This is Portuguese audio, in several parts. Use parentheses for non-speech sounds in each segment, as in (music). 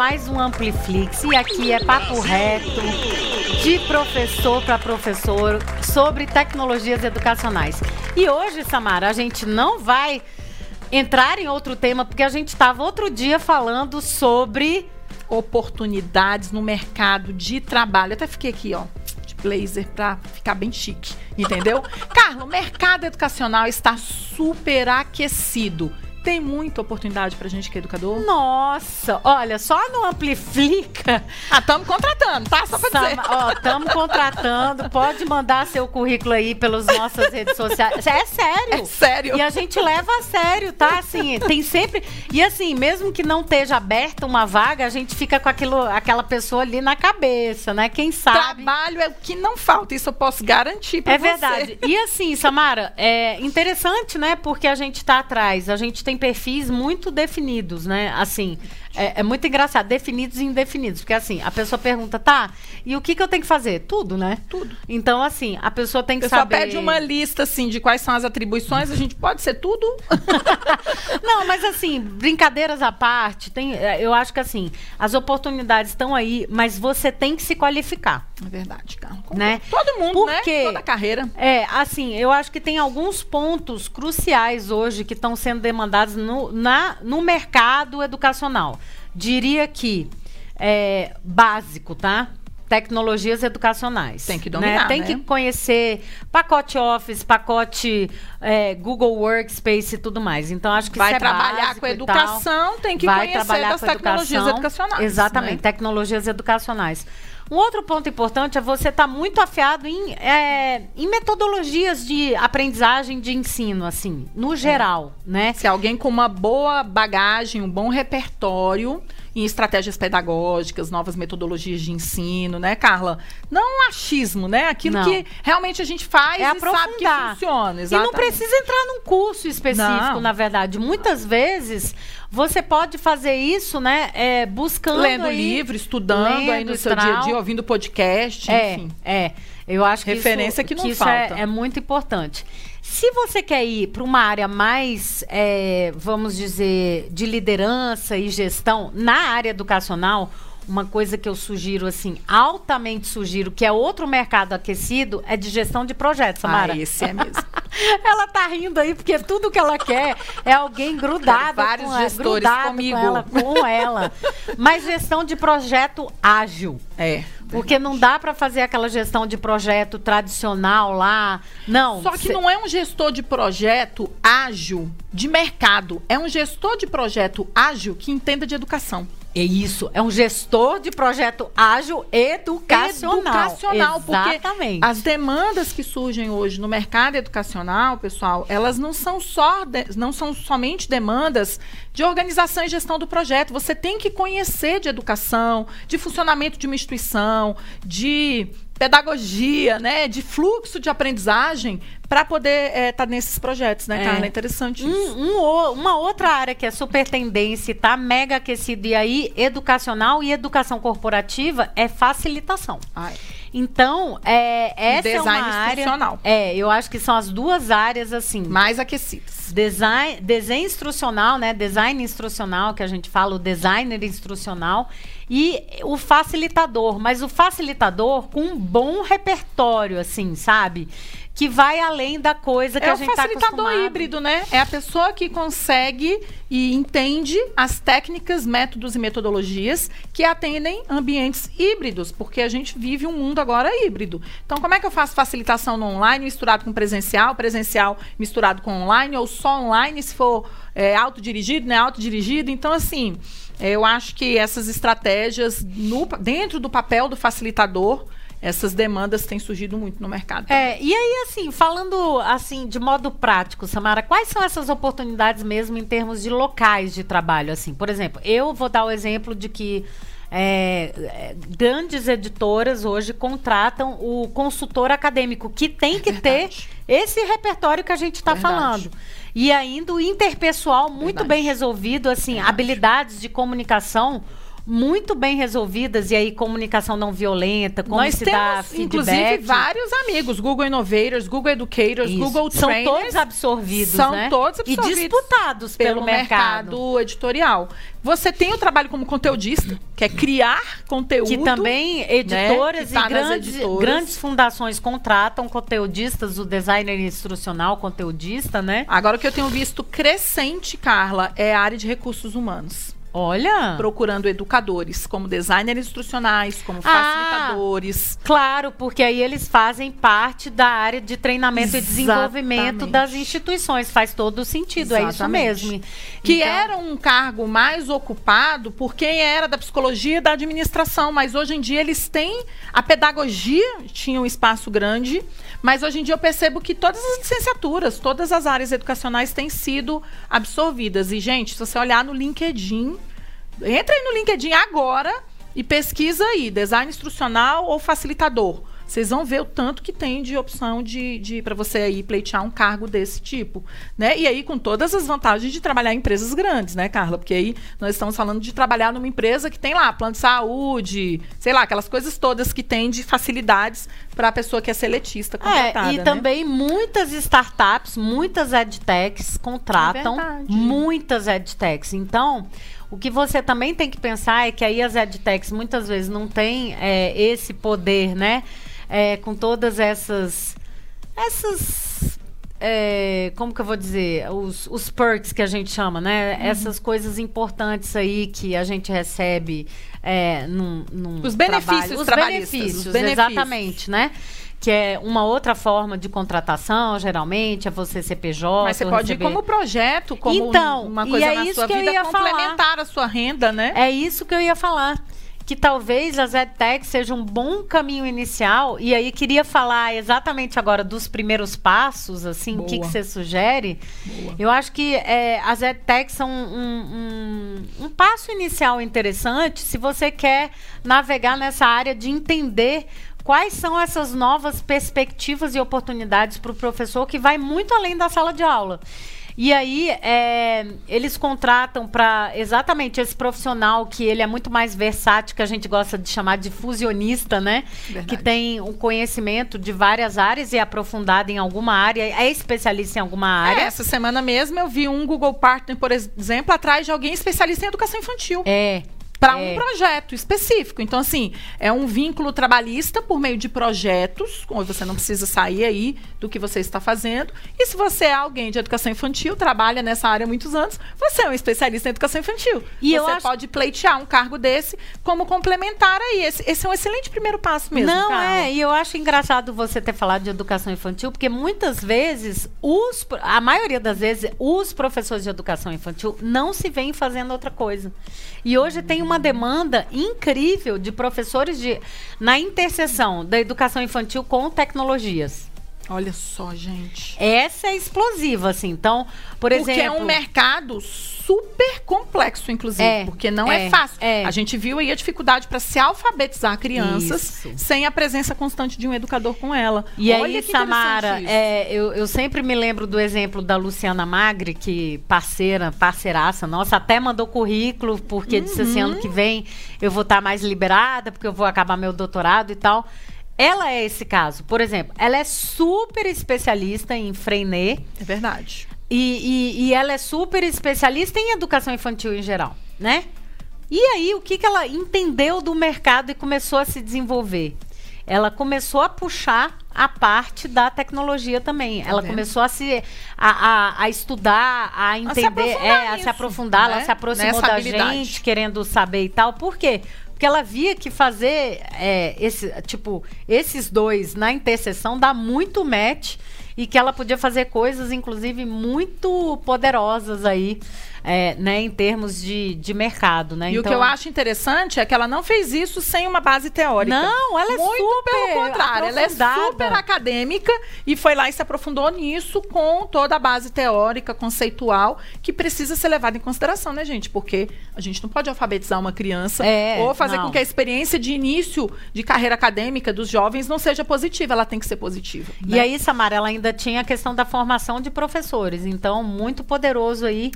mais um Ampliflix e aqui é papo reto de professor para professor sobre tecnologias educacionais. E hoje, Samara, a gente não vai entrar em outro tema porque a gente estava outro dia falando sobre oportunidades no mercado de trabalho. Eu até fiquei aqui, ó, de blazer para ficar bem chique, entendeu? Carlos, o mercado educacional está super aquecido tem muita oportunidade pra gente que é educador? Nossa, olha, só no Amplifica. Ah, estamos contratando, tá? Só pra dizer. Ó, estamos contratando. Pode mandar seu currículo aí pelas nossas redes sociais. É sério. É sério. E a gente leva a sério, tá? Assim, tem sempre. E assim, mesmo que não esteja aberta uma vaga, a gente fica com aquilo, aquela pessoa ali na cabeça, né? Quem sabe. Trabalho é o que não falta, isso eu posso garantir pra é você. É verdade. E assim, Samara, é interessante, né? Porque a gente tá atrás, a gente tem tem perfis muito definidos, né? Assim, é, é, muito engraçado, definidos e indefinidos. Porque assim, a pessoa pergunta, tá, e o que, que eu tenho que fazer? Tudo, né? Tudo. Então, assim, a pessoa tem que pessoa saber. pede uma lista, assim, de quais são as atribuições, a gente pode ser tudo. (laughs) Não, mas assim, brincadeiras à parte, tem, é, eu acho que assim, as oportunidades estão aí, mas você tem que se qualificar. É verdade, Carlos. Né? Todo mundo, Porque, né? Toda carreira. É, assim, eu acho que tem alguns pontos cruciais hoje que estão sendo demandados no, na, no mercado educacional. Diria que é básico, tá? tecnologias educacionais. Tem que dominar, né? Tem né? que conhecer pacote Office, pacote é, Google Workspace e tudo mais. Então, acho que vai é trabalhar com educação, tem que vai conhecer das tecnologias educacionais. Exatamente, né? tecnologias educacionais. Um outro ponto importante é você estar tá muito afiado em, é, em metodologias de aprendizagem de ensino, assim, no geral, é. né? Se alguém com uma boa bagagem, um bom repertório em estratégias pedagógicas, novas metodologias de ensino, né, Carla? Não achismo, né? Aquilo não. que realmente a gente faz é e aprofundar. sabe que funciona. Exatamente. E não precisa entrar num curso específico, não. na verdade. Muitas vezes você pode fazer isso, né? É, buscando. Lendo aí, livro, estudando lendo, aí no seu dia a dia, ouvindo podcast, é, enfim. É. Eu acho que Referência isso, que não que isso falta. É, é, muito importante. Se você quer ir para uma área mais, é, vamos dizer, de liderança e gestão na área educacional, uma coisa que eu sugiro, assim, altamente sugiro, que é outro mercado aquecido, é de gestão de projetos, Samara. Ah, esse é mesmo. (laughs) ela tá rindo aí, porque tudo que ela quer é alguém grudado vários com, gestores grudado comigo. com ela, com ela. (laughs) Mas gestão de projeto ágil. É. Porque não dá para fazer aquela gestão de projeto tradicional lá. Não. Só que cê... não é um gestor de projeto ágil de mercado. É um gestor de projeto ágil que entenda de educação. É isso, é um gestor de projeto ágil educacional. Educacional, Exatamente. porque as demandas que surgem hoje no mercado educacional, pessoal, elas não são só de, não são somente demandas de organização e gestão do projeto. Você tem que conhecer de educação, de funcionamento de uma instituição, de pedagogia, né, de fluxo de aprendizagem para poder estar é, tá nesses projetos, né, Carla? É, interessante um, isso. Um, uma outra área que é super tendência, tá mega aquecida e aí educacional e educação corporativa é facilitação. Ai. Então, é, essa Design é uma área. É, eu acho que são as duas áreas assim mais aquecidas. Design, desenho instrucional, né? Design instrucional que a gente fala, o designer instrucional e o facilitador, mas o facilitador com um bom repertório, assim, sabe? que vai além da coisa que é a gente está. É o facilitador híbrido, né? É a pessoa que consegue e entende as técnicas, métodos e metodologias que atendem ambientes híbridos, porque a gente vive um mundo agora híbrido. Então, como é que eu faço facilitação no online misturado com presencial, presencial misturado com online, ou só online se for é, autodirigido, né? Autodirigido. Então, assim, eu acho que essas estratégias no, dentro do papel do facilitador essas demandas têm surgido muito no mercado. É, e aí, assim, falando assim, de modo prático, Samara, quais são essas oportunidades mesmo em termos de locais de trabalho? Assim, por exemplo, eu vou dar o exemplo de que é, é grandes editoras hoje contratam o consultor acadêmico, que tem que é ter esse repertório que a gente está falando. E ainda o interpessoal muito verdade. bem resolvido, assim, verdade. habilidades de comunicação muito bem resolvidas, e aí comunicação não violenta, como Nós se temos, dá feedback. inclusive, vários amigos, Google Innovators, Google Educators, Isso. Google São Trainers. todos absorvidos, são né? todos absorvidos E disputados pelo, pelo mercado. mercado editorial. Você tem o trabalho como conteudista, que é criar conteúdo. Que também editoras que tá e grandes, editoras. grandes fundações contratam conteudistas, o designer instrucional, conteudista, né? Agora o que eu tenho visto crescente, Carla, é a área de recursos humanos. Olha. Procurando educadores, como designers instrucionais, como Ah, facilitadores. Claro, porque aí eles fazem parte da área de treinamento e desenvolvimento Exatamente. das instituições. Faz todo sentido, é isso Exatamente. mesmo. Que Então- era um cargo mais ocupado por quem era da psicologia e da administração, mas hoje em dia eles têm a pedagogia tinha um espaço grande, mas hoje em dia eu percebo que todas as licenciaturas, todas as áreas educacionais têm sido absorvidas. E gente, se você olhar no LinkedIn, entra aí no LinkedIn agora e pesquisa aí design instrucional ou facilitador. Vocês vão ver o tanto que tem de opção de, de para você aí pleitear um cargo desse tipo, né? E aí com todas as vantagens de trabalhar em empresas grandes, né, Carla? Porque aí nós estamos falando de trabalhar numa empresa que tem lá plano de saúde, sei lá, aquelas coisas todas que tem de facilidades para a pessoa que é seletista contratada, É, e né? também muitas startups, muitas edtechs contratam É muitas edtechs. Então, o que você também tem que pensar é que aí as edtechs muitas vezes não têm é, esse poder, né? É, com todas essas. Essas. é, como que eu vou dizer? Os, os perks que a gente chama, né? Uhum. Essas coisas importantes aí que a gente recebe é, num, num Os benefícios trabalho. Os benefícios, os benefícios. exatamente, né? Que é uma outra forma de contratação, geralmente, é você CPJ. Mas você pode receber- ir como projeto, como Então, uma e coisa é na isso sua que eu vida ia falar. complementar a sua renda, né? É isso que eu ia falar. Que talvez as edtechs seja um bom caminho inicial. E aí queria falar exatamente agora dos primeiros passos, assim, o que, Boa. que você sugere. Eu acho que é, as edtechs são um, um, um passo inicial interessante se você quer navegar nessa área de entender quais são essas novas perspectivas e oportunidades para o professor que vai muito além da sala de aula. E aí, é, eles contratam para exatamente esse profissional que ele é muito mais versátil, que a gente gosta de chamar de fusionista, né? Verdade. Que tem um conhecimento de várias áreas e é aprofundado em alguma área, é especialista em alguma É, área. essa semana mesmo eu vi um Google Partner, por exemplo, atrás de alguém especialista em educação infantil. É. Para é. um projeto específico. Então, assim, é um vínculo trabalhista por meio de projetos, onde você não precisa sair aí do que você está fazendo. E se você é alguém de educação infantil, trabalha nessa área há muitos anos, você é um especialista em educação infantil. E você eu acho- pode pleitear um cargo desse como complementar aí. Esse, esse é um excelente primeiro passo mesmo. Não, Carla. é, e eu acho engraçado você ter falado de educação infantil, porque muitas vezes, os, a maioria das vezes, os professores de educação infantil não se veem fazendo outra coisa. E hoje tem uma demanda incrível de professores de, na interseção da educação infantil com tecnologias. Olha só, gente. Essa é explosiva, assim. Então, por Porque exemplo. é um mercado super complexo, inclusive. É, porque não é, é, fácil. é. A gente viu aí a dificuldade para se alfabetizar crianças Isso. sem a presença constante de um educador com ela. E Olha aí, que Samara, é, eu, eu sempre me lembro do exemplo da Luciana Magri, que parceira, parceiraça nossa, até mandou currículo, porque disse assim, ano que Uhum. vem eu vou estar mais liberada, porque eu vou acabar meu doutorado e tal. Ela é esse caso. Por exemplo, ela é super especialista em Freinet É verdade. e, e- e ela é super especialista em educação infantil em geral, né? E aí, o que, que ela entendeu do mercado e começou a se desenvolver? Ela começou a puxar a parte da tecnologia também. ela vendo? começou a se a, a- a estudar, a entender, aprofundar é, a nisso, se aprofundar, né? ela se aproximou Nessa da habilidade. gente, querendo saber e tal. Por quê? Porque ela via que fazer é, esse, tipo, esses dois na interseção dá muito match e que ela podia fazer coisas, inclusive, muito poderosas aí, é, né, em termos de, de mercado, né? E o que eu acho interessante é que ela não fez isso sem uma base teórica. Não, ela é Muito super pelo contrário, ela é super acadêmica e foi lá e se aprofundou nisso com toda a base teórica, conceitual, que precisa ser levada em consideração, né, gente? Porque a gente não pode alfabetizar uma criança É, ou fazer não. com que a experiência de início de carreira acadêmica dos jovens não seja positiva, ela tem que ser positiva. E né? aí, Samara, ela ainda tinha a questão da formação de professores. Então, muito poderoso aí.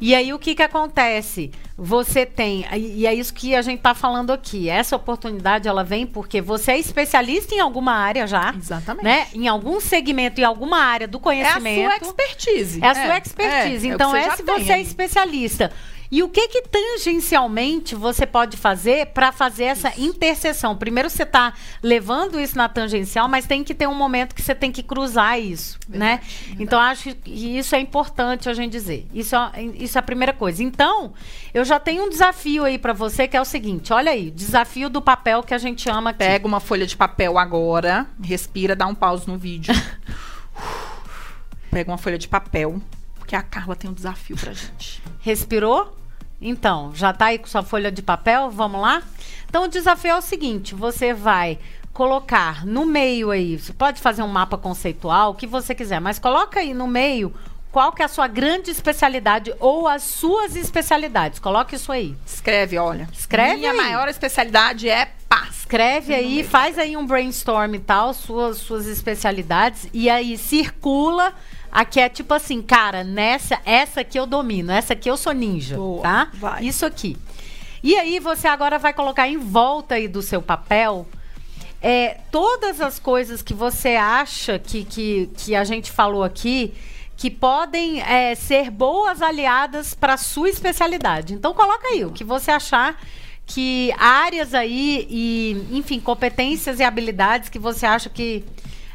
E aí, o que, que acontece? Você tem, e é isso que a gente está falando aqui. Essa oportunidade, ela vem porque você é especialista em alguma área já. Exatamente. Né? Em algum segmento, em alguma área do conhecimento. É a sua expertise. É a sua expertise. É, é então, você é se tem você é especialista. E o que que tangencialmente você pode fazer para fazer essa interseção? Primeiro você está levando isso na tangencial, mas tem que ter um momento que você tem que cruzar isso, né? Então acho que isso é importante a gente dizer. Isso é, isso é a primeira coisa. Então eu já tenho um desafio aí para você que é o seguinte. Olha aí, desafio do papel que a gente ama aqui. Pega uma folha de papel agora, respira, dá um pause no vídeo. (laughs) Pega uma folha de papel, porque a Carla tem um desafio pra gente. Respirou? Então, já tá aí com sua folha de papel? Vamos lá? Então, o desafio é o seguinte: você vai colocar no meio aí, você pode fazer um mapa conceitual, o que você quiser, mas coloca aí no meio qual que é a sua grande especialidade ou as suas especialidades. Coloca isso aí. Escreve, olha. Escreve Minha aí. maior especialidade é paz. Escreve aí, faz aí um brainstorm e tal, suas, suas especialidades, e aí circula. Aqui é tipo assim, cara, nessa, essa aqui eu domino, essa aqui eu sou ninja, Boa, tá? vai. Isso aqui. E aí você agora vai colocar em volta aí do seu papel é, todas as coisas que você acha que, que, que a gente falou aqui que podem é, ser boas aliadas para sua especialidade. Então coloca aí o que você achar que áreas aí e, enfim, competências e habilidades que você acha que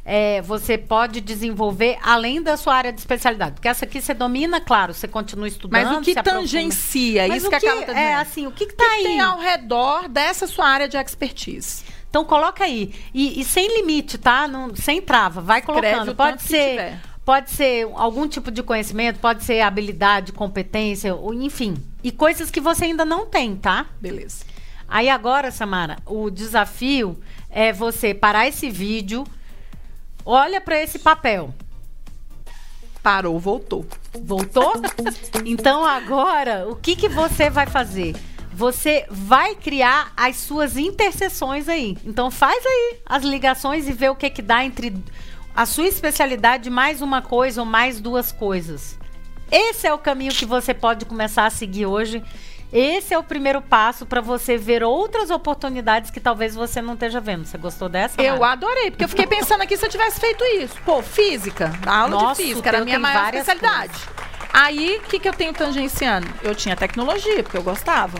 é, você pode desenvolver além da sua área de especialidade. Porque essa aqui você domina, claro, você continua estudando. Mas o que tangencia? Mas isso o que a Carla tá é assim, o que, que tá que aí? tem ao redor dessa sua área de expertise? Então coloca aí. E, e sem limite, tá? Não, sem trava. Vai colocando. Pode que ser. Pode ser algum tipo de conhecimento, pode ser habilidade, competência, ou, enfim. E coisas que você ainda não tem, tá? Beleza. Aí agora, Samara, o desafio é você parar esse vídeo, olha para esse papel. Parou, voltou. Voltou? Então agora, o que, que você vai fazer? Você vai criar as suas interseções aí. Então faz aí as ligações e vê o que que dá entre a sua especialidade mais uma coisa ou mais duas coisas. Esse é o caminho que você pode começar a seguir hoje. Esse é o primeiro passo para você ver outras oportunidades que talvez você não esteja vendo. Você gostou dessa? Eu adorei, porque eu fiquei pensando aqui se eu tivesse feito isso. Pô, física, a aula Nossa, de física era a minha maior especialidade. Aí, o que, que eu tenho tangenciando? Eu tinha tecnologia, porque eu gostava.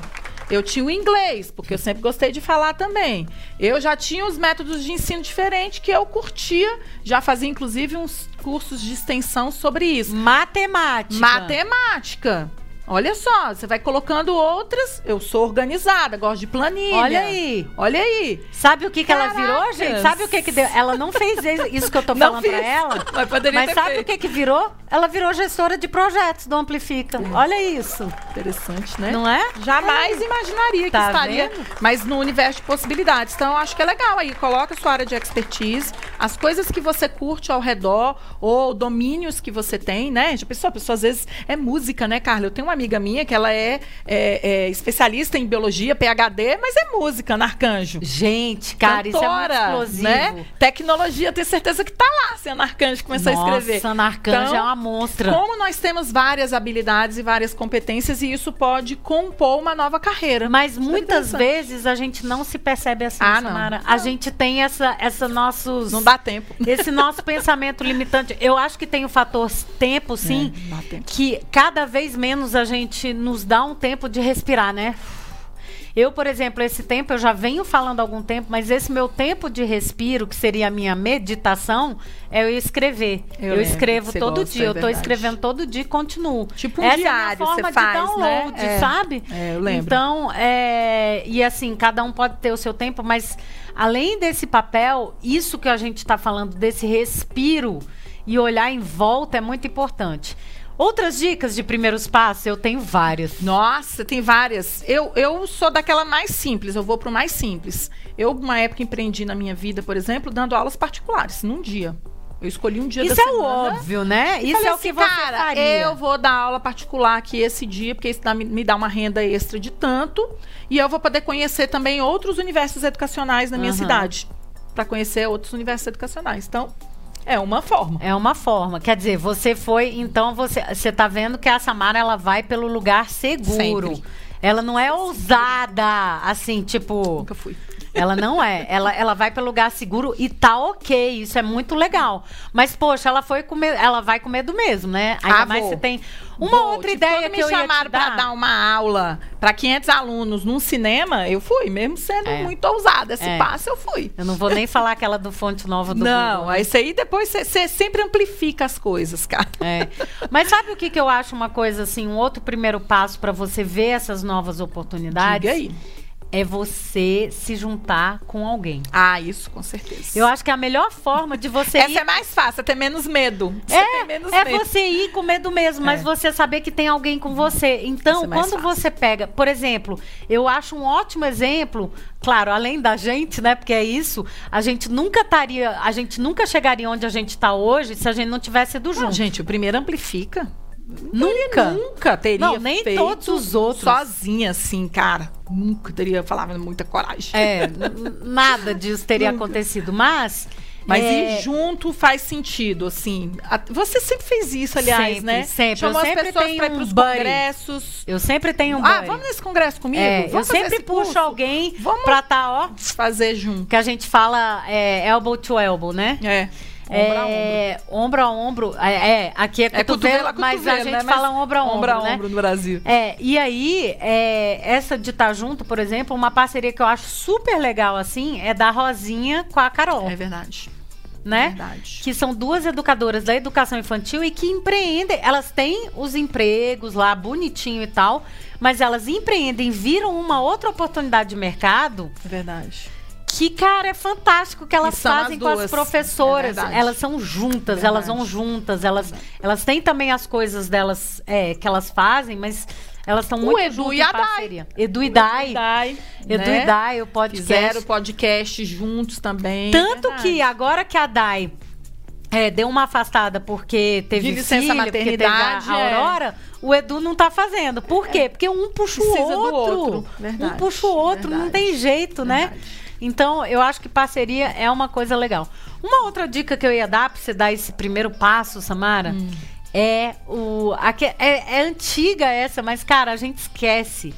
Eu tinha o inglês, porque eu sempre gostei de falar também. Eu já tinha os métodos de ensino diferentes que eu curtia. Já fazia, inclusive, uns cursos de extensão sobre isso. Matemática. Matemática. Olha só, você vai colocando outras. Eu sou organizada, gosto de planilha. Olha aí. Olha aí. Sabe o que, que ela virou, gente? Sabe o que que deu? Ela não fez isso que eu tô falando fiz, ela. (laughs) mas poderia Mas sabe feito. o que que virou? Ela virou gestora de projetos do Amplifica. Olha isso. Interessante, né? Não é? Jamais imaginaria que Tá estaria, vendo? mas no universo de possibilidades. Então, eu acho que é legal aí. Coloca a sua área de expertise, as coisas que você curte ao redor, ou domínios que você tem, né? Já pensou? A pessoa às vezes é música, né, Carla? Eu tenho uma amiga minha que ela é, é- é especialista em biologia, PhD, mas é música na Arcanjo. Gente, cara, isso é muito Cantora, explosivo. né? Tecnologia, tenho certeza que tá lá se a Ana Arcanjo começar a escrever. Nossa, Ana Arcanjo Então, é uma monstra. Como nós temos várias habilidades e várias competências, e isso pode compor uma nova carreira. Mas é muitas vezes a gente não se percebe assim, Ah, não. Samara. A gente tem essa, essa nossos... Não dá tempo. Esse nosso (laughs) pensamento limitante. Eu acho que tem o fator tempo, sim, É, não dá tempo. que cada vez menos a gente nos dá um tempo de respirar, né? Eu, por exemplo, esse tempo eu já venho falando há algum tempo, mas esse meu tempo de respiro, que seria a minha meditação, é eu escrever. Eu Eu, escrevo todo gosta, dia, é eu tô verdade. escrevendo todo dia e continuo. Tipo um Essa diário, é a minha você forma faz, de download, né? É. sabe? É, eu lembro. Então, é, e assim, cada um pode ter o seu tempo, mas além desse papel, isso que a gente está falando, desse respiro e olhar em volta é muito importante. Outras dicas de primeiros passos, eu tenho várias. Nossa, tem várias. Eu, eu sou daquela mais simples, eu vou pro mais simples. Eu, uma época, empreendi na minha vida, por exemplo, dando aulas particulares, num dia. Eu escolhi um dia Isso da é semana. óbvio, né? Isso falei é o que assim, você cara, faria. eu vou dar aula particular aqui esse dia, porque isso dá- me dá uma renda extra de tanto. E eu vou poder conhecer também outros universos educacionais na minha Aham. cidade. Para conhecer outros universos educacionais. Então, É uma forma. É uma forma. Quer dizer, você foi, então você, você tá vendo que a Samara ela vai pelo lugar seguro. Sempre. Ela não é ousada, assim, tipo. Nunca fui. Ela não é. Ela, ela vai pelo lugar seguro e tá ok. Isso é muito legal. Mas, poxa, ela foi com medo, ela vai com medo mesmo, né? Ainda Ah, mais se tem. Uma Vou, outra tipo, ideia que me eu ia chamaram te pra dar. dar uma aula para 500 alunos num cinema, eu fui, mesmo sendo É. muito ousada. Esse É. passo eu fui. Eu não vou nem falar aquela do Fonte Nova do Não, Google, né? isso aí depois você sempre amplifica as coisas, cara. É. Mas sabe o que, que eu acho uma coisa assim, um outro primeiro passo para você ver essas novas oportunidades? Diga aí. É você se juntar com alguém. Ah, isso com certeza. Eu acho que a melhor forma de você Essa ir é mais fácil, é ter menos medo. Você É, menos é medo. você ir com medo mesmo, mas É. você saber que tem alguém com você. Então, Isso é quando fácil. você pega, por exemplo, eu acho um ótimo exemplo, claro, além da gente, né? Porque é isso, a gente nunca estaria, a gente nunca chegaria onde a gente está hoje se a gente não tivesse Não, junto. gente, o primeiro amplifica. Nunca. Nunca teria Não, nem feito todos os outros. Sozinha, assim, cara. Nunca teria falado muita coragem. É, nada disso teria Nunca. acontecido, mas Mas é, ir junto faz sentido, assim. Você sempre fez isso, aliás, Sempre, né? sempre. Chamou Eu as sempre pessoas tenho pra ir um pros buddy. congressos. eu sempre tenho um ah, buddy. vamos nesse congresso comigo? É, eu sempre puxo curso? alguém Vamos pra tá, ó, fazer junto. que a gente fala é, elbow to elbow, né? É. Ombro a ombro. É, ombro a ombro. É, é, aqui é É cotovelo, cotovelo a mas a cotovelo, gente né? Mas fala ombro a ombro, Ombro a né? ombro no Brasil. É, e aí, é, essa de estar junto, por exemplo, uma parceria que eu acho super legal, assim, é da Rosinha com a Carol, É verdade. né? Verdade. Que são duas educadoras da educação infantil e que empreendem. Elas têm os empregos lá, bonitinho e tal, mas elas empreendem, viram uma outra oportunidade de mercado É verdade. Que, cara, é fantástico que elas são as fazem com as professoras. É verdade. elas são juntas, Verdade. elas vão juntas, elas, elas têm também as coisas delas é, que elas fazem, mas elas estão muito Edu juntas e a Dai. parceria. Edu e Dai. Dai. Edu né? e Dai, o podcast. Fizeram podcast juntos também. Tanto Verdade. que agora que a Dai é, deu uma afastada porque teve De licença filho, a, maternidade, a é. Aurora, o Edu não tá fazendo. Por quê? Porque um puxa o outro. outro. Verdade, Um puxa o outro, não verdade, tem jeito, né? Então, eu acho que parceria é uma coisa legal. Uma outra dica que eu ia dar pra você dar esse primeiro passo, Samara, Hum. é o. aque- é, é antiga essa, mas, cara, a gente esquece.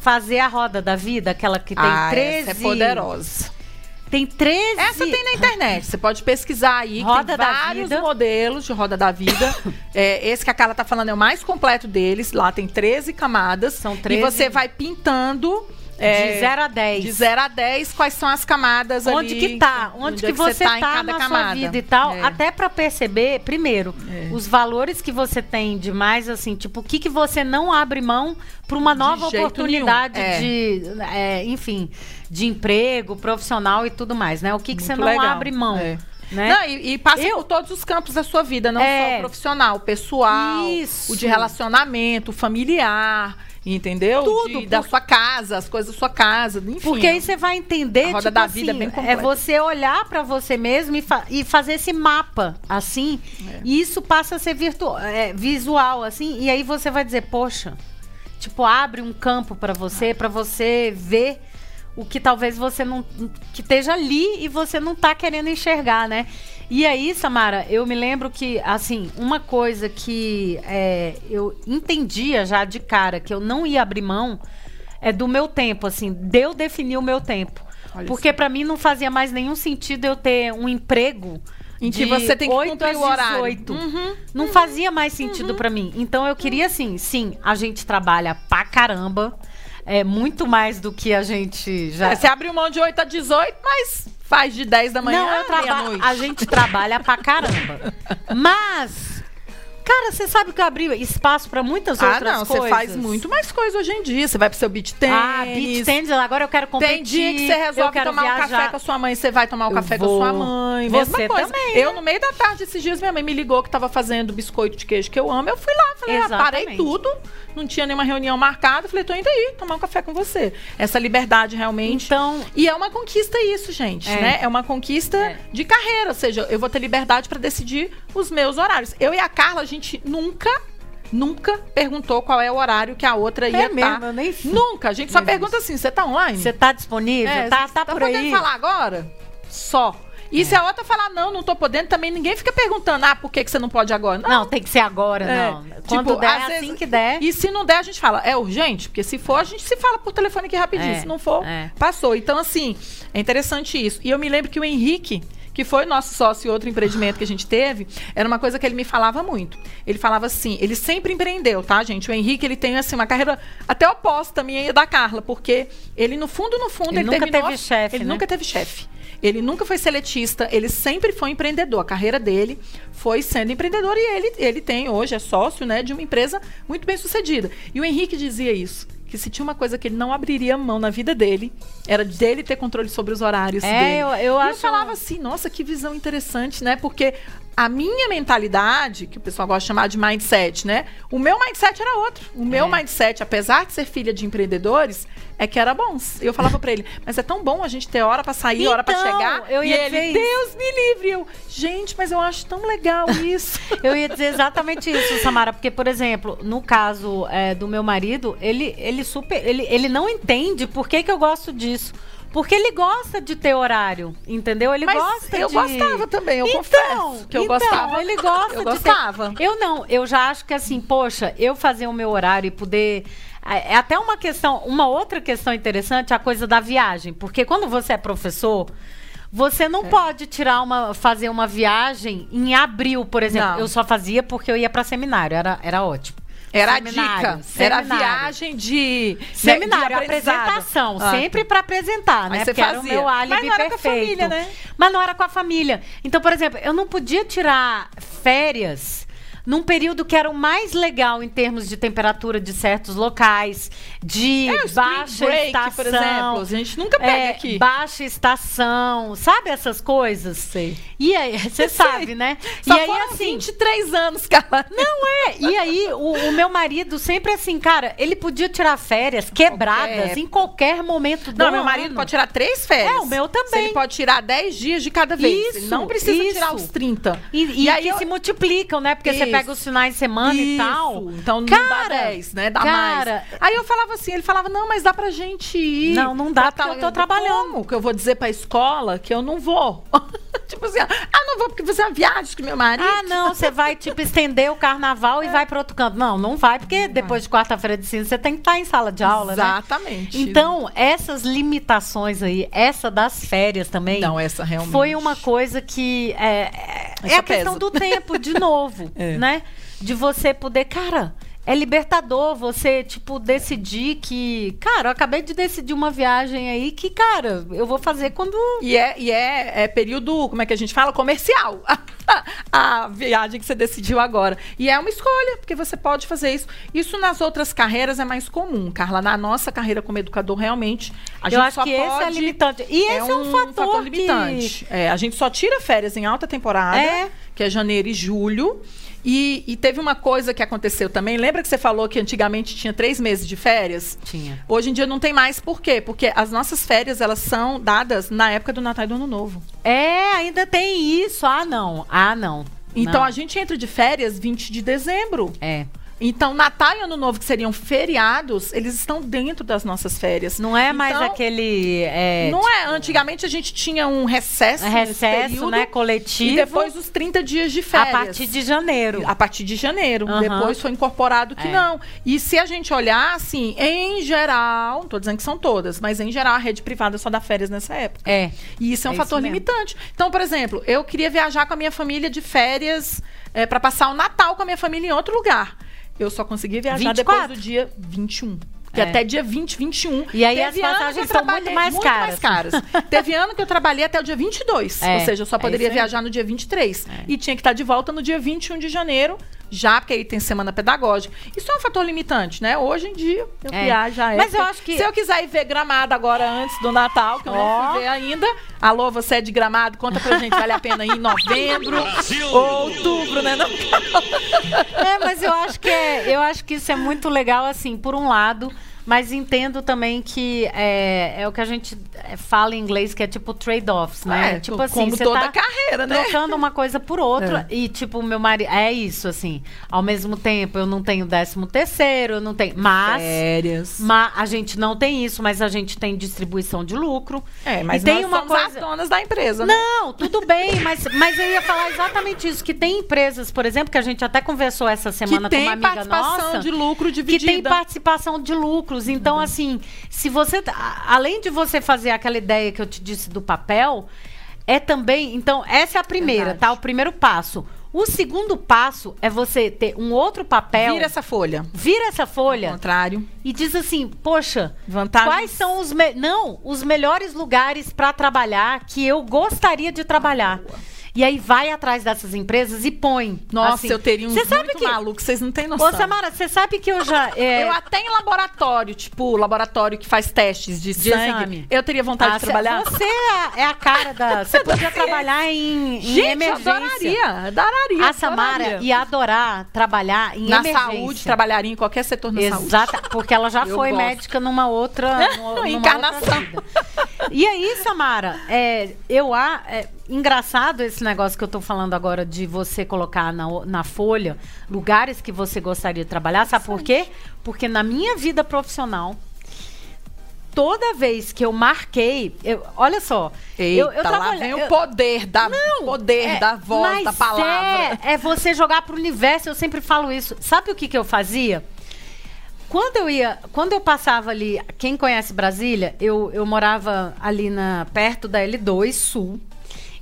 Fazer a roda da vida, aquela que tem ah, 13. essa é poderosa. Tem 13. Essa tem na internet. Você pode pesquisar aí. Roda tem vários Vida. modelos de roda da vida. (coughs) É, esse que a Carla tá falando é o mais completo deles. Lá tem 13 camadas. São 13. E você vai pintando. É, de 0 a 10. De 0 a 10, quais são as camadas onde ali. que tá, onde, que é você tá, cada na camada. sua vida e tal, É. até pra perceber, primeiro, É. os valores que você tem de mais assim, tipo, o que que você não abre mão pra uma nova jeito oportunidade nenhum, é. de, é, enfim, de emprego, profissional e tudo mais, né? O que que você não legal. abre mão, É. né? Não, e, e passa Eu- por todos os campos da sua vida, não É. só o profissional, o pessoal, Isso. o de relacionamento, o familiar, entendeu? Tudo, De- da sua casa, as coisas da sua casa, enfim. Porque aí você vai entender, A roda tipo da assim, vida é bem é você olhar pra você mesmo e, fa- e fazer esse mapa, assim, É. e isso passa a ser é, visual, assim, e aí você vai dizer, poxa, tipo, abre um campo pra você, pra você ver o que talvez você não, que esteja ali e você não tá querendo enxergar, né? E aí, Samara, eu me lembro que, assim, uma coisa que é, eu entendia já de cara que eu não ia abrir mão é do meu tempo, assim, de eu definir o meu tempo. Olha Porque pra mim não fazia mais nenhum sentido eu ter um emprego Em que de você tem que 8 cumprir às o horário. 18. Uhum. Não fazia mais sentido pra mim. Então eu queria assim, sim, a gente trabalha pra caramba, é muito mais do que a gente já É, você abriu mão de 8 a 18, mas faz de 10 da manhã não, eu meia-noite. A gente trabalha pra caramba. (laughs) Mas, cara, você sabe que eu abri espaço pra muitas Ah, outras não, coisas. você faz muito mais coisa hoje em dia. Você vai pro seu beat tênis. Ah, beach tennis, agora eu quero competir. Tem dia que você resolve tomar um viajar. café com a sua mãe, você vai tomar um Eu café com a vou. sua mãe. Você mesma coisa. também, Eu, né? no meio da tarde, esses dias, minha mãe me ligou que tava fazendo biscoito de queijo que eu amo. Eu fui lá, falei, ah, parei tudo. Não tinha nenhuma reunião marcada. Falei, tô indo aí tomar um café com você. Essa liberdade realmente. Então, E é uma conquista isso, gente, É. né? É uma conquista É. de carreira, ou seja, eu vou ter liberdade para decidir os meus horários. Eu e a Carla, a gente nunca, nunca perguntou qual é o horário que a outra ia é estar. mesmo, eu nem sei. Nunca, a gente só pergunta assim, você tá online? você tá disponível? É, tá você tá por podendo aí? falar agora? Só. E se a outra falar, não, não tô podendo, também ninguém fica perguntando, ah, por que, que você não pode agora? Não, não tem que ser agora, É, não. Quando tipo, der, às assim vezes- que der. E se não der, a gente fala, é urgente? Porque se for, a gente se fala por telefone aqui rapidinho. É, se não for, é. passou. Então, assim, é interessante isso. E eu me lembro que o Henrique, que foi nosso sócio em outro empreendimento que a gente teve, era uma coisa que ele me falava muito. Ele falava assim, ele sempre empreendeu, tá, gente? O Henrique, ele tem, assim, uma carreira até oposta minha e da Carla, porque ele, no fundo, no fundo, Ele ele, nunca terminou- teve chefe, Ele né? nunca teve chefe. Ele nunca foi seletista, ele sempre foi empreendedor. A carreira dele foi sendo empreendedor e ele, ele tem hoje, é sócio né, de uma empresa muito bem sucedida. E o Henrique dizia isso. Que se tinha uma coisa que ele não abriria mão na vida dele, era dele ter controle sobre os horários É, dele. eu- eu e eu acho- falava assim, nossa, que visão interessante, né? Porque a minha mentalidade, que o pessoal gosta de chamar de mindset, né? O meu mindset era outro. O meu É. mindset, apesar de ser filha de empreendedores, é que era bom. Eu falava pra ele, mas é tão bom a gente ter hora pra sair, hora pra Então, chegar. eu e ia ele, dizer isso. Deus me livre. Eu, gente, mas eu acho tão legal isso. (laughs) Eu ia dizer exatamente isso, Samara, porque, por exemplo, no caso é, do meu marido, ele, ele super. Ele, ele não entende por que, que eu gosto disso. Porque ele gosta de ter horário, entendeu? Ele Mas gosta eu de. gostava também, eu então, confesso que eu então, gostava. Ele gosta Eu de gostava. Ter... Eu não, eu já acho que assim, poxa, eu fazer o meu horário e poder. É é até uma questão, uma outra questão interessante, a coisa da viagem. Porque quando você é professor. Você não É. pode tirar uma, fazer uma viagem em abril, por exemplo. Não. Eu só fazia porque eu ia para seminário, era, era ótimo. Era a Seminário, dica. Era a seminário. viagem de Seminário, de apresentação, Ah, sempre para apresentar, né? você Porque era o meu álibi Mas não era com a perfeito. família, né? Mas não era com a família. Então, por exemplo, eu não podia tirar férias num período que era o mais legal em termos de temperatura de certos locais, de É, baixa break, estação. por exemplo. A gente nunca pega é, aqui. Baixa estação, sabe essas coisas? Sei. E aí, (laughs) você sabe, sei. né? Só e aí, assim, 23 anos, cara. não é. E aí, o, o meu marido sempre assim, cara, ele podia tirar férias quebradas Qualquer- em qualquer momento do Não, meu marido pode tirar três férias. É, o meu também. Se Ele pode tirar 10 dias de cada vez. Isso, não precisa isso. tirar os 30. E, e aí que eu- se multiplicam, né? Porque você Isso. Pega os finais de semana e Isso, tal. Então não Cara, dá 10, né? Dá cara, mais. Aí eu falava assim, ele falava, não, mas dá pra gente ir. Não, não dá, porque eu tô trabalhando. Como que eu vou dizer pra escola que eu não vou? (laughs) tipo assim, ah, não vou porque você é uma viagem com meu marido. Ah, não, você vai, tipo, estender o carnaval e vai para outro canto. Não, não vai, porque depois de quarta-feira de cinza você tem que estar em sala de aula, né? Exatamente. Então, essas limitações aí, essa das férias também. Não, essa realmente. Foi uma coisa que é, é, é a questão pesa. do tempo, de novo, (laughs) É. né? De você poder, cara, é libertador você, tipo, decidir que, cara, eu acabei de decidir uma viagem aí que, cara, eu vou fazer quando E é, e é, é período, como é que a gente fala? Comercial. (laughs) a viagem que você decidiu agora. E é uma escolha, porque você pode fazer isso. Isso nas outras carreiras é mais comum, Carla. Na nossa carreira como educador, realmente, a eu gente acho só que esse é pode... limitante. E esse é um, fator, que- limitante. É, a gente só tira férias em alta temporada, É. que é janeiro e julho. E, e teve uma coisa que aconteceu também. Lembra que você falou que antigamente tinha três meses de férias? Tinha. Hoje em dia não tem mais. Por quê? Porque as nossas férias, elas são dadas na época do Natal e do Ano Novo. É, ainda tem isso. Ah, não. Ah, não. Então Não. a gente entra de férias 20 de dezembro. É. Então, Natal e Ano Novo, que seriam feriados, eles estão dentro das nossas férias. Não é mais Então, aquele. É, Não é. Antigamente a gente tinha um recesso. nesse recesso, período, né? Coletivo. E depois os 30 dias de a férias. partir de janeiro. A partir de janeiro. Aham. Depois foi incorporado que É. não. E se a gente olhar, assim, em geral, não tô dizendo que são todas, mas em geral a rede privada só dá férias nessa época. É. E isso é um É fator limitante. Então, por exemplo, eu queria viajar com a minha família de férias para passar o Natal com a minha família em outro lugar. Eu só consegui viajar 24? depois do dia 21. Que É. até dia 20, 21. E aí Teve as passagens são muito mais muito caras. mais caras. (laughs) Teve ano que eu trabalhei até o dia 22. É, ou seja, eu só é poderia aí. viajar no dia 23. É. E tinha que estar de volta no dia 21 de janeiro, já, porque aí tem semana pedagógica. Isso é um fator limitante, né? Hoje em dia, eu É. viajo já é. Mas eu acho que- Se eu quiser ir ver gramado agora antes do Natal, que eu não Ó. fui ver ainda. Alô, você é de gramado? Conta pra gente, vale a pena ir em novembro, outubro, né? Não, É, mas eu acho que é, eu acho que isso é muito legal, assim, por um lado, mas entendo também que é, é o que a gente é, fala em inglês, que é tipo trade-offs, né? É, tipo assim, como você toda tá carreira, né? trocando uma coisa por outra. E, tipo, meu marido. É isso, assim. Ao mesmo tempo, eu não tenho décimo terceiro, eu não tenho. Mas. Férias. Ma- a gente não tem isso, mas a gente tem distribuição de lucro. É, mas e tem uma coisa. as donas da empresa, né? Não, tudo bem, mas, mas eu ia falar exatamente isso. Que tem empresas, por exemplo, que a gente até conversou essa semana que com tem uma amiga participação nossa. de lucro que dividida. tem participação de lucros. Então, Uhum. assim, se você. a- Além de você fazer aquela ideia que eu te disse do papel, é também. Então, essa é a primeira, Verdade. tá? O primeiro passo. O segundo passo é você ter um outro papel. Vira essa folha. vira essa Ao folha contrário. e diz assim: Poxa, Vantagens. quais são os não os melhores lugares para trabalhar que eu gostaria de trabalhar? E aí vai atrás dessas empresas e põe. Nossa, assim. eu teria sabe muito que malucos, vocês não têm noção. Ô, Samara, você sabe que eu já. (laughs) é, Eu até em laboratório, tipo, laboratório que faz testes de, De sangue, exame. eu teria vontade ah, de trabalhar. Você é a, é a cara da. Você podia trabalhar em, em Gente, emergência. adoraria, adoraria. A Samara adoraria. ia adorar trabalhar em Na emergência. saúde, trabalharia em qualquer setor na saúde. Exata, porque ela já Eu foi gosto. médica numa outra (laughs) numa- numa Encarnação. outra. E aí, Samara, é, eu a é, engraçado esse negócio que eu tô falando agora de você colocar na, na folha lugares que você gostaria de trabalhar, sabe por quê? Porque na minha vida profissional toda vez que eu marquei, eu- olha só, Eita, eu, eu lá vem eu- o poder da poder é, da voz, da palavra. É, é você jogar pro universo, eu sempre falo isso. Sabe o que, que eu fazia? Quando eu ia, quando eu passava ali, quem conhece Brasília, eu, eu morava ali na perto da L2 Sul.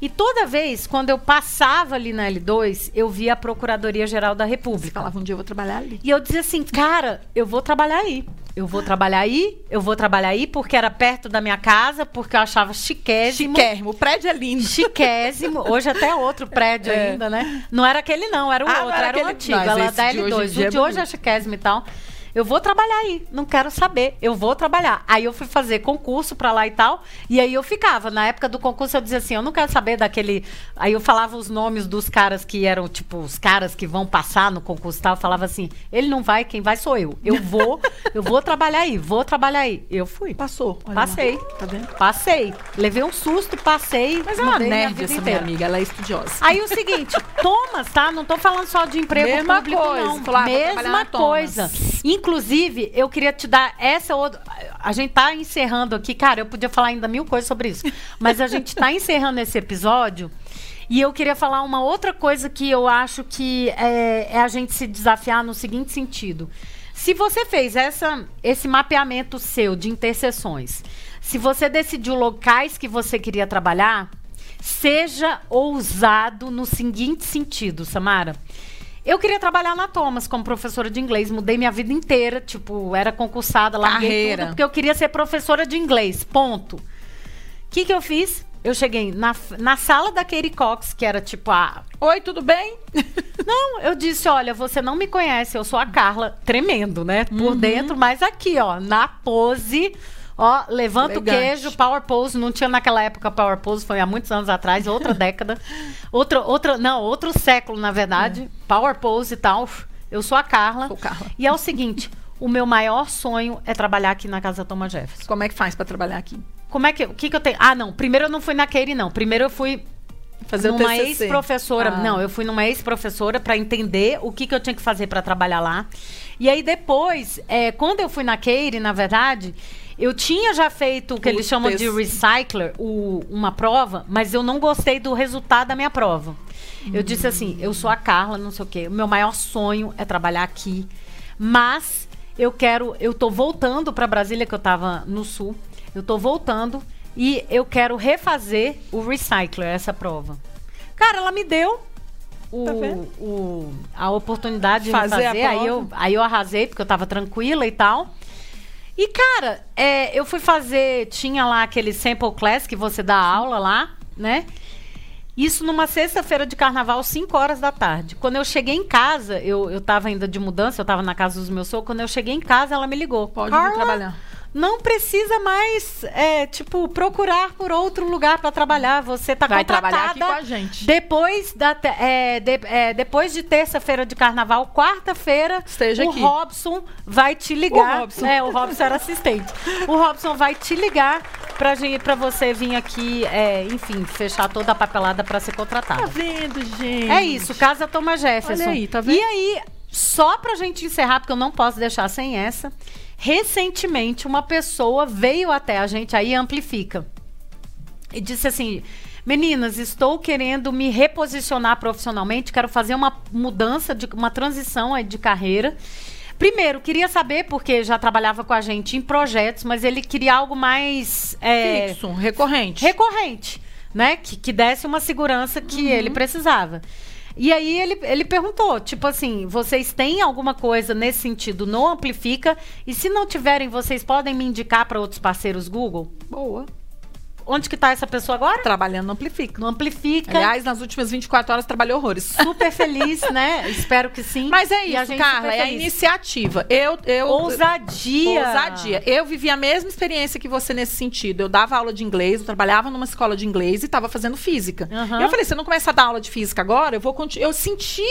E toda vez, quando eu passava ali na L2, eu via a Procuradoria Geral da República. Falava um dia eu vou trabalhar ali. E eu dizia assim, cara, eu vou trabalhar aí. Eu vou trabalhar aí, eu vou trabalhar aí, porque era perto da minha casa, porque eu achava chiquésimo. Chiquérrimo, o prédio é lindo. Chiquésimo. Hoje até outro prédio (laughs) É. ainda, né? Não era aquele, não, era o Ah, não outro, era era, o antigo. mas Ela esse da de hoje em L2. dia é o de hoje é bonito. chiquésimo e tal. Eu vou trabalhar aí, não quero saber. Eu vou trabalhar. Aí eu fui fazer concurso pra lá e tal. E aí eu ficava. Na época do concurso eu dizia assim: eu não quero saber daquele. Aí eu falava os nomes dos caras que eram, tipo, os caras que vão passar no concurso e tal. Eu falava assim: ele não vai, quem vai sou eu. Eu vou, eu vou trabalhar aí, vou trabalhar aí. Eu fui. Passou. olha lá. Passei. Tá vendo? Passei. Levei um susto, passei. Mas é uma nerd essa minha amiga, ela é estudiosa. Aí o seguinte, Thomas, tá? Não tô falando só de emprego Mesma público, coisa. não. Falou, ah, Mesma coisa. Inclusive, eu queria te dar essa outra. A gente tá encerrando aqui, cara, eu podia falar ainda mil coisas sobre isso. Mas a gente tá encerrando esse episódio. E eu queria falar uma outra coisa que eu acho que é, é a gente se desafiar no seguinte sentido. Se você fez essa, esse mapeamento seu de interseções, se você decidiu locais que você queria trabalhar, seja ousado no seguinte sentido, Samara. Eu queria trabalhar na Thomas como professora de inglês, mudei minha vida inteira, tipo, era concursada, larguei Carreira. tudo porque eu queria ser professora de inglês, ponto. O que que eu fiz? Eu cheguei na, na sala da Katie Cox, que era tipo a Oi, tudo bem? (laughs) não, eu disse, olha, você não me conhece, eu sou a Carla, tremendo, né? Por Uhum. dentro, mas aqui, ó, na pose, ó, levanta o queijo, power pose, não tinha naquela época power pose, foi há muitos anos atrás, outra (laughs) década, outra, outra, não, outro século, na verdade, power pose e tal, eu sou a Carla, É. Sou Carla. e é o seguinte, o meu maior sonho é trabalhar aqui na Casa Thomas Jefferson. Como é que faz pra trabalhar aqui? Como é que, o que que eu tenho? Ah, não, primeiro eu não fui na Katie, não, primeiro eu fui Fazer numa ex-professora. Ah. Não, eu fui numa ex-professora para entender o que, que eu tinha que fazer para trabalhar lá. E aí depois, é, quando eu fui na Keire, na verdade, eu tinha já feito o que eles chamam de recycler, o- uma prova, mas eu não gostei do resultado da minha prova. Eu disse assim, eu sou a Carla, não sei o quê. O meu maior sonho é trabalhar aqui, mas eu quero, eu tô voltando para Brasília que eu estava no sul. Eu tô voltando e eu quero refazer o recycler essa prova. Cara, ela me deu o, Tá o- a oportunidade de Fazer a refazer. Aí eu, aí eu arrasei, porque eu tava tranquila e tal. E, cara, é, eu fui fazer. Tinha lá aquele sample class que você dá aula lá, né? Isso numa sexta-feira de carnaval, 5 horas da tarde. Quando eu cheguei em casa, eu, eu tava ainda de mudança, eu tava na casa dos meus sogros. Quando eu cheguei em casa, ela me ligou. Pode Carla, trabalhar. Não precisa mais, é, tipo, procurar por outro lugar para trabalhar. Você tá Vai contratada trabalhar aqui com a gente. Depois, da, é, de- é, depois de terça-feira de carnaval, quarta-feira, o aqui. Robson vai te ligar. O Robson. É, o Robson era assistente. O Robson vai te ligar pra você vir aqui, é, enfim, fechar toda a papelada para ser Tá contratada. vendo, gente? É isso, Casa Thomas Jefferson. Olha aí, tá vendo? E aí, só pra gente encerrar, porque eu não posso deixar sem essa. Recentemente, uma pessoa veio até a gente aí amplifica. E disse assim: Meninas, estou querendo me reposicionar profissionalmente, quero fazer uma mudança, de uma transição de carreira. Primeiro, queria saber, porque já trabalhava com a gente em projetos, mas ele queria algo mais. é, Fixo, recorrente. recorrente, né? Que, que desse uma segurança que Uhum. ele precisava. E aí ele, ele perguntou, tipo assim, vocês têm alguma coisa nesse sentido no Amplifica? E se não tiverem, vocês podem me indicar para outros parceiros Google? Boa. Onde que tá essa pessoa agora? Trabalhando no Amplifica. No Amplifica. Aliás, nas últimas 24 horas trabalhou horrores. super feliz, né? Espero que sim. Mas é isso, Carla, é a iniciativa. Eu, eu, Ousadia. Ousadia. Eu vivi a mesma experiência que você nesse sentido. Eu dava aula de inglês, eu trabalhava numa escola de inglês e estava fazendo física. Aham. E eu falei, se eu não começar a dar aula de física agora, eu vou continuar. Eu senti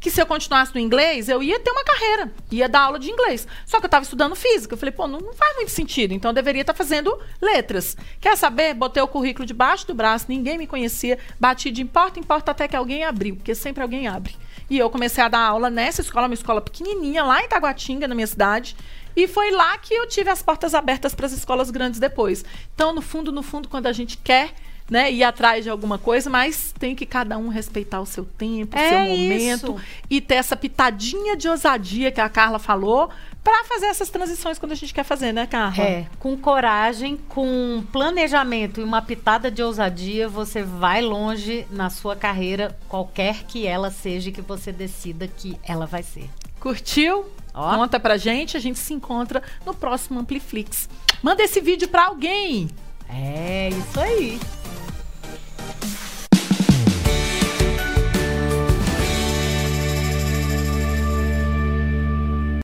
que se eu continuasse no inglês, eu ia ter uma carreira, ia dar aula de inglês. Só que eu estava estudando física. Eu falei, pô, não, não faz muito sentido. Então eu deveria estar fazendo letras. Quer saber? Botei o currículo debaixo do braço, ninguém me conhecia, bati de importa, importa até que alguém abriu, porque sempre alguém abre. E eu comecei a dar aula nessa escola, uma escola pequenininha, lá em Taguatinga, na minha cidade. E foi lá que eu tive as portas abertas para as escolas grandes depois. Então, no fundo, no fundo, quando a gente quer né, ir atrás de alguma coisa, mas tem que cada um respeitar o seu tempo, o É seu momento isso. e ter essa pitadinha de ousadia que a Carla falou para fazer essas transições quando a gente quer fazer, né, Carla? É, com coragem, com planejamento e uma pitada de ousadia, você vai longe na sua carreira, qualquer que ela seja que você decida que ela vai ser. Curtiu? Ó. Conta pra gente, a gente se encontra no próximo Ampliflix. Manda esse vídeo pra alguém. É isso aí. Bye.